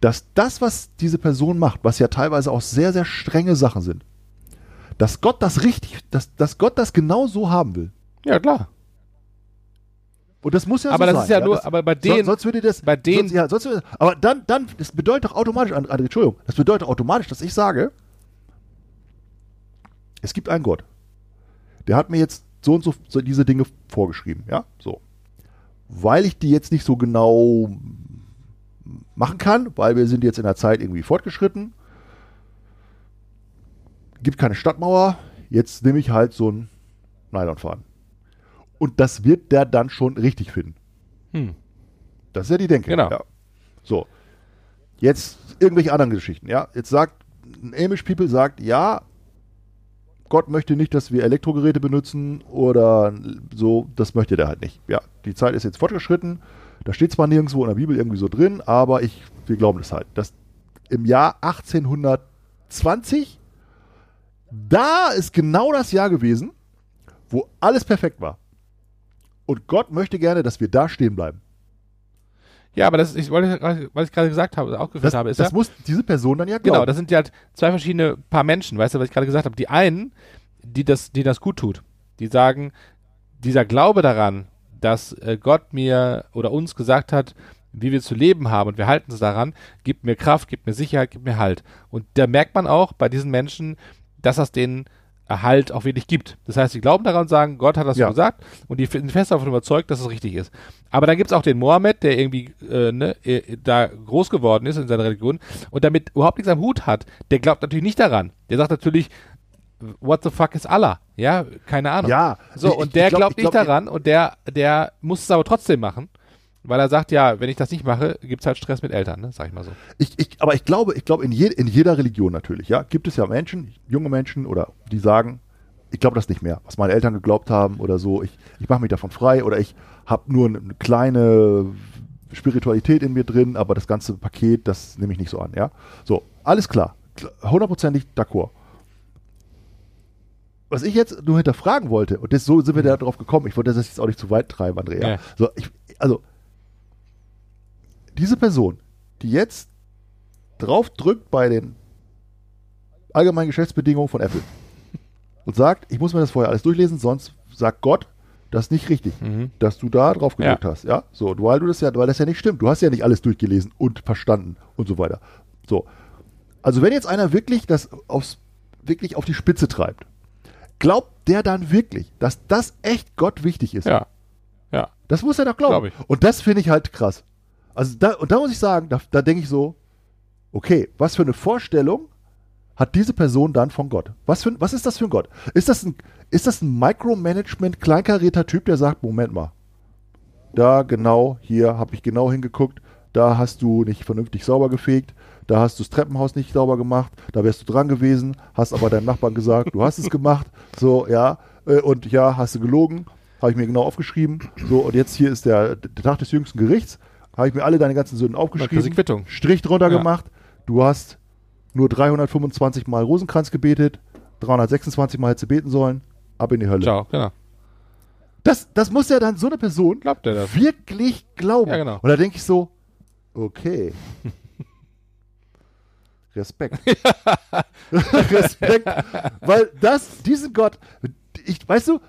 dass das, was diese Person macht, was ja teilweise auch sehr, sehr strenge Sachen sind, dass Gott das richtig, dass, dass Gott das genau so haben will. Ja, klar. Und das muss ja Aber so das sein. ist ja nur- das, aber bei denen- sonst würde das, bei denen- sonst, ja, sonst würde, aber dann, dann, das bedeutet doch automatisch, Entschuldigung, das bedeutet automatisch, dass ich sage, es gibt einen Gott. Der hat mir jetzt so und so, so diese Dinge vorgeschrieben, ja, so. Weil ich die jetzt nicht so genau machen kann, weil wir sind jetzt in der Zeit irgendwie fortgeschritten, gibt keine Stadtmauer, jetzt nehme ich halt so einen Nylonfaden. Und das wird der dann schon richtig finden. Hm. Das ist ja die Denke. Genau. Ja. So. Jetzt irgendwelche anderen Geschichten. Ja, jetzt sagt ein Amish People sagt, ja, Gott möchte nicht, dass wir Elektrogeräte benutzen oder so. Das möchte der halt nicht. Ja, die Zeit ist jetzt fortgeschritten. Da steht zwar nirgendwo in der Bibel irgendwie so drin, aber ich, wir glauben das halt. Das im Jahr 1820, da ist genau das Jahr gewesen, wo alles perfekt war. Und Gott möchte gerne, dass wir da stehen bleiben. Ja, aber das ist, ich wollte, was ich gerade gesagt habe, auch geführt Das, habe, ist das ja, muss diese Person dann ja glauben. genau, das sind ja halt zwei verschiedene Paar Menschen, weißt du, was ich gerade gesagt habe. Die einen, die das, die das gut tut, die sagen, dieser Glaube daran, dass äh, Gott mir oder uns gesagt hat, wie wir zu leben haben und wir halten uns daran, gibt mir Kraft, gibt mir Sicherheit, gibt mir Halt. Und da merkt man auch bei diesen Menschen, dass das denen Halt auch wirklich gibt. Das heißt, sie glauben daran und sagen, Gott hat das Ja. so gesagt und die sind fest davon überzeugt, dass es richtig ist. Aber dann gibt es auch den Mohammed, der irgendwie äh, ne, äh, da groß geworden ist in seiner Religion und damit überhaupt nichts am Hut hat. Der glaubt natürlich nicht daran. Der sagt natürlich, what the fuck is Allah? Ja, keine Ahnung. Ja, So, ich- und ich der glaub- glaubt ich nicht glaub, daran und der, der muss es aber trotzdem machen, weil er sagt, ja, wenn ich das nicht mache, gibt es halt Stress mit Eltern, ne? sag ich mal so. Ich, ich, aber ich glaube, ich glaube in, je, in jeder Religion natürlich, ja, gibt es ja Menschen, junge Menschen oder die sagen, ich glaube das nicht mehr, was meine Eltern geglaubt haben oder so. Ich, ich mache mich davon frei oder ich habe nur eine kleine Spiritualität in mir drin, aber das ganze Paket, das nehme ich nicht so an, ja. So, alles klar, Kl- hundertprozentig d'accord. Was ich jetzt nur hinterfragen wollte, und das, so sind wir da drauf gekommen, ich wollte das jetzt auch nicht zu weit treiben, Andrea. Ja. So, ich, also, diese Person, die jetzt drauf drückt bei den allgemeinen Geschäftsbedingungen von Apple und sagt, ich muss mir das vorher alles durchlesen, sonst sagt Gott, das ist nicht richtig, Mhm. dass du da drauf gedrückt Ja. hast, ja? So, weil du das ja, weil das ja nicht stimmt. Du hast ja nicht alles durchgelesen und verstanden und so weiter. So. Also wenn jetzt einer wirklich das aufs, wirklich auf die Spitze treibt, glaubt der dann wirklich, dass das echt Gott wichtig ist? Ja. Ja. Das muss er doch glauben. Glaub ich. Und das finde ich halt krass. Also da, und da muss ich sagen, da, da denke ich so, okay, was für eine Vorstellung hat diese Person dann von Gott? Was, für, was ist das für ein Gott? Ist das ein, ist das ein Micromanagement, kleinkarierter Typ, der sagt, Moment mal, da genau, hier habe ich genau hingeguckt, da hast du nicht vernünftig sauber gefegt, da hast du das Treppenhaus nicht sauber gemacht, da wärst du dran gewesen, hast aber deinem Nachbarn gesagt, du hast es gemacht, so, ja, äh, und ja, hast du gelogen, habe ich mir genau aufgeschrieben, so, und jetzt hier ist der, der Tag des jüngsten Gerichts, habe ich mir alle deine ganzen Sünden aufgeschrieben, Quittung. Strich drunter Ja. gemacht, du hast nur 325 Mal Rosenkranz gebetet, 326 Mal hättest du beten sollen, ab in die Hölle. Ciao, genau. Das, das muss ja dann so eine Person er wirklich glauben. Ja, genau. Und da denke ich so, okay. Respekt. Respekt. Weil das, diesen Gott, ich, weißt du,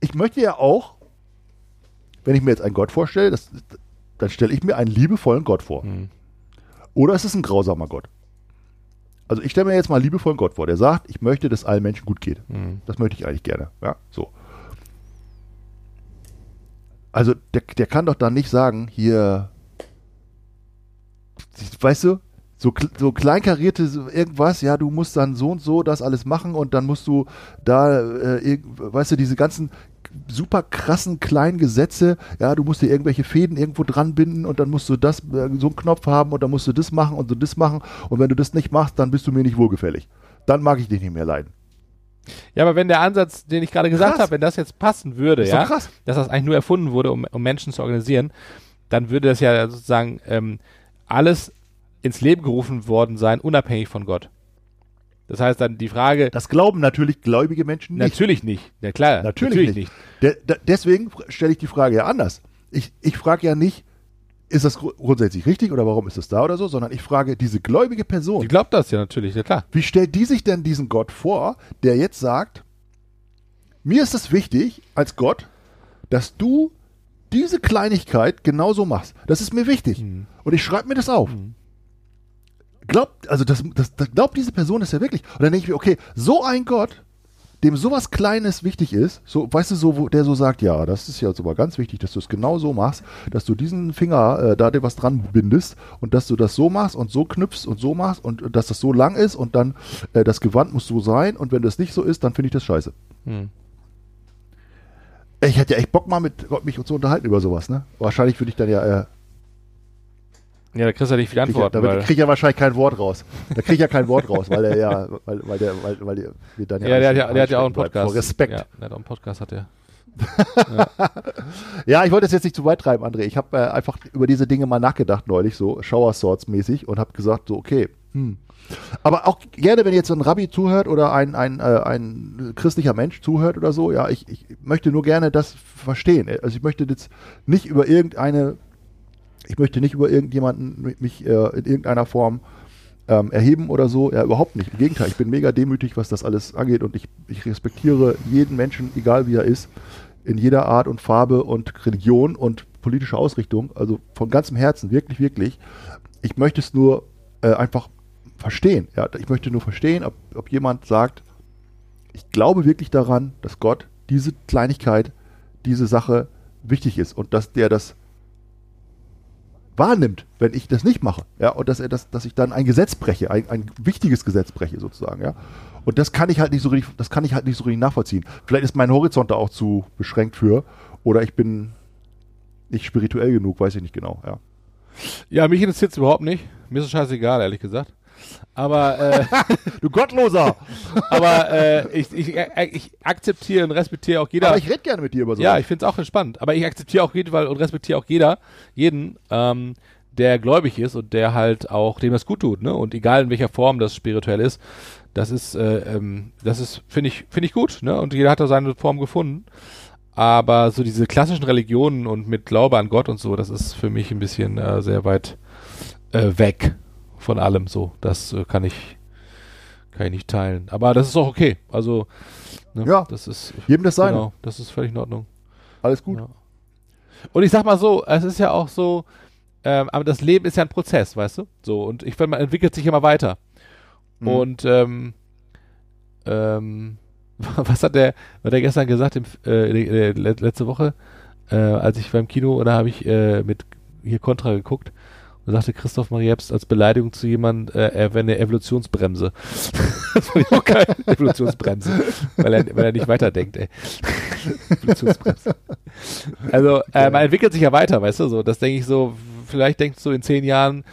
ich möchte ja auch wenn ich mir jetzt einen Gott vorstelle, das, dann stelle ich mir einen liebevollen Gott vor. Mhm. Oder ist es ein grausamer Gott? Also ich stelle mir jetzt mal einen liebevollen Gott vor, der sagt, ich möchte, dass allen Menschen gut geht. Mhm. Das möchte ich eigentlich gerne. Ja, so. Also der, der kann doch dann nicht sagen, hier, weißt du, so, so kleinkarierte irgendwas, ja, du musst dann so und so das alles machen und dann musst du da, äh, weißt du, diese ganzen super krassen kleinen Gesetze, ja, du musst dir irgendwelche Fäden irgendwo dran binden und dann musst du das, äh, so einen Knopf haben und dann musst du das machen und so das machen und wenn du das nicht machst, dann bist du mir nicht wohlgefällig. Dann mag ich dich nicht mehr leiden. Ja, aber wenn der Ansatz, den ich gerade gesagt habe, wenn das jetzt passen würde, ja, krass. dass das eigentlich nur erfunden wurde, um, um Menschen zu organisieren, dann würde das ja sozusagen ähm, alles ins Leben gerufen worden sein, unabhängig von Gott. Das heißt dann die Frage, Das glauben natürlich gläubige Menschen nicht. natürlich nicht, ja klar, Natürlich, nicht. Der, der, deswegen stelle ich die Frage ja anders. Ich, ich frage ja nicht, ist das gru- grundsätzlich richtig oder warum ist das da oder so, sondern ich frage diese gläubige Person, Die glaubt das ja natürlich, ja klar. wie stellt die sich denn diesen Gott vor, der jetzt sagt, mir ist es wichtig als Gott, dass du diese Kleinigkeit genauso machst. Das ist mir wichtig. Und ich schreibe mir das auf. Glaubt, also das, das, das glaubt diese Person das ja wirklich. Und dann denke ich mir, okay, so ein Gott, dem sowas Kleines wichtig ist, so, weißt du, so, wo der so sagt, ja, das ist ja sogar ganz wichtig, dass du es genau so machst, dass du diesen Finger äh, da dir was dran bindest und dass du das so machst und so knüpfst und so machst und, und dass das so lang ist und dann äh, das Gewand muss so sein und wenn das nicht so ist, dann finde ich das scheiße. Hm. Ich hätte ja echt Bock mal mit Gott mich zu unterhalten über sowas, ne? Wahrscheinlich würde ich dann ja, äh, Ja, da kriegst du ja nicht viel krieg ja, Antworten, da weil, kriege ich ja wahrscheinlich kein Wort raus. Da kriege ich ja kein Wort raus, weil er ja, weil, weil der, weil, weil der, wir dann ja, der, hat ja, der hat ja auch einen Podcast. Vor Respekt. Ja, der hat auch einen Podcast, hat er. Ja, ich wollte es jetzt nicht zu weit treiben, André. Ich habe äh, einfach über diese Dinge mal nachgedacht neulich, so Shower Swords mäßig und habe gesagt, so okay. Hm. Aber auch gerne, wenn jetzt ein Rabbi zuhört oder ein, ein, äh, ein christlicher Mensch zuhört oder so, ja, ich, ich möchte nur gerne das verstehen. Also ich möchte jetzt nicht über irgendeine, ich möchte nicht über irgendjemanden mi- mich äh, in irgendeiner Form ähm, erheben oder so. Ja, überhaupt nicht. Im Gegenteil, ich bin mega demütig, was das alles angeht und ich, ich respektiere jeden Menschen, egal wie er ist, in jeder Art und Farbe und Religion und politische Ausrichtung. Also von ganzem Herzen, wirklich, wirklich. Ich möchte es nur äh, einfach verstehen. Ja, ich möchte nur verstehen, ob, ob jemand sagt, ich glaube wirklich daran, dass Gott diese Kleinigkeit, diese Sache wichtig ist und dass der das wahrnimmt, wenn ich das nicht mache. Ja, und dass er das, dass ich dann ein Gesetz breche, ein, ein wichtiges Gesetz breche sozusagen, ja. Und das kann ich halt nicht so richtig, das kann ich halt nicht so richtig nachvollziehen. Vielleicht ist mein Horizont da auch zu beschränkt für, oder ich bin nicht spirituell genug, weiß ich nicht genau, ja. Ja, mich interessiert es überhaupt nicht. Mir ist es scheißegal, ehrlich gesagt. Aber, äh, Du Gottloser! aber äh, ich, ich, äh, ich akzeptiere und respektiere auch jeder. Aber ich rede gerne mit dir über so. Ja, ich finde es auch entspannt. Aber ich akzeptiere auch jeden Fall und respektiere auch jeder, jeden, ähm, der gläubig ist und der halt auch dem das gut tut, ne? Und egal in welcher Form das spirituell ist, das ist, äh, ähm, das ist, finde ich, finde ich gut, ne? Und jeder hat da seine Form gefunden. Aber so diese klassischen Religionen und mit Glaube an Gott und so, das ist für mich ein bisschen äh, sehr weit äh, weg von allem so. Das äh, kann ich kann ich nicht teilen. Aber das ist auch okay. Also ne, Ja. das ist Jedem das Seine. genau, das ist völlig in Ordnung. Alles gut. Ja. Und ich sag mal so, es ist ja auch so, ähm, aber das Leben ist ja ein Prozess, weißt du? So, und ich finde, man entwickelt sich immer weiter. Mhm. Und ähm, ähm, was hat der, hat der gestern gesagt, im, äh, le- le- letzte Woche, äh, als ich beim Kino, da habe ich äh, mit hier Contra geguckt und sagte Christoph Maria Herbst als Beleidigung zu jemandem, äh, er wäre eine Evolutionsbremse. das fand ich auch geil. Evolutionsbremse. Weil er, weil er nicht weiterdenkt, ey. Evolutionsbremse. Also, äh, man entwickelt sich ja weiter, weißt du, so. Das denke ich so, vielleicht denkst du in zehn Jahren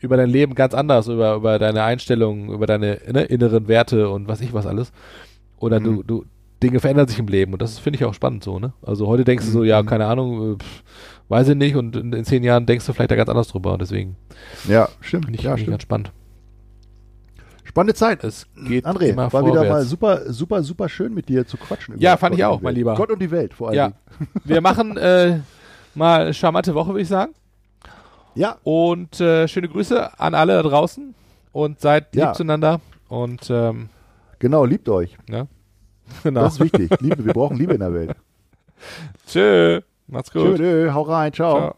über dein Leben ganz anders, über, über deine Einstellungen, über deine ne, inneren Werte und was ich was alles. Oder du, Mhm. du, Dinge verändern sich im Leben und das finde ich auch spannend so, ne? Also heute denkst du so, ja, Mhm. keine Ahnung, äh, pff, weiß ich nicht und in, in zehn Jahren denkst du vielleicht da ganz anders drüber und deswegen Ja, stimmt. finde ich, ja, find ich stimmt. ganz spannend. Spannende Zeit. Es geht André, war wieder mal vorwärts. super, super, super schön mit dir zu quatschen. Ja, fand ich Gott und auch, mein. Lieber. Gott und die Welt vor allem. Ja, wir machen äh, mal eine charmante Woche, würde ich sagen. Ja, Und äh, schöne Grüße an alle da draußen und seid Ja. lieb zueinander und ähm, genau, liebt euch. ja. Genau. Das ist wichtig. Liebe, wir brauchen Liebe in der Welt. Tschö. Macht's gut. Tschö, hau rein, ciao. Ciao.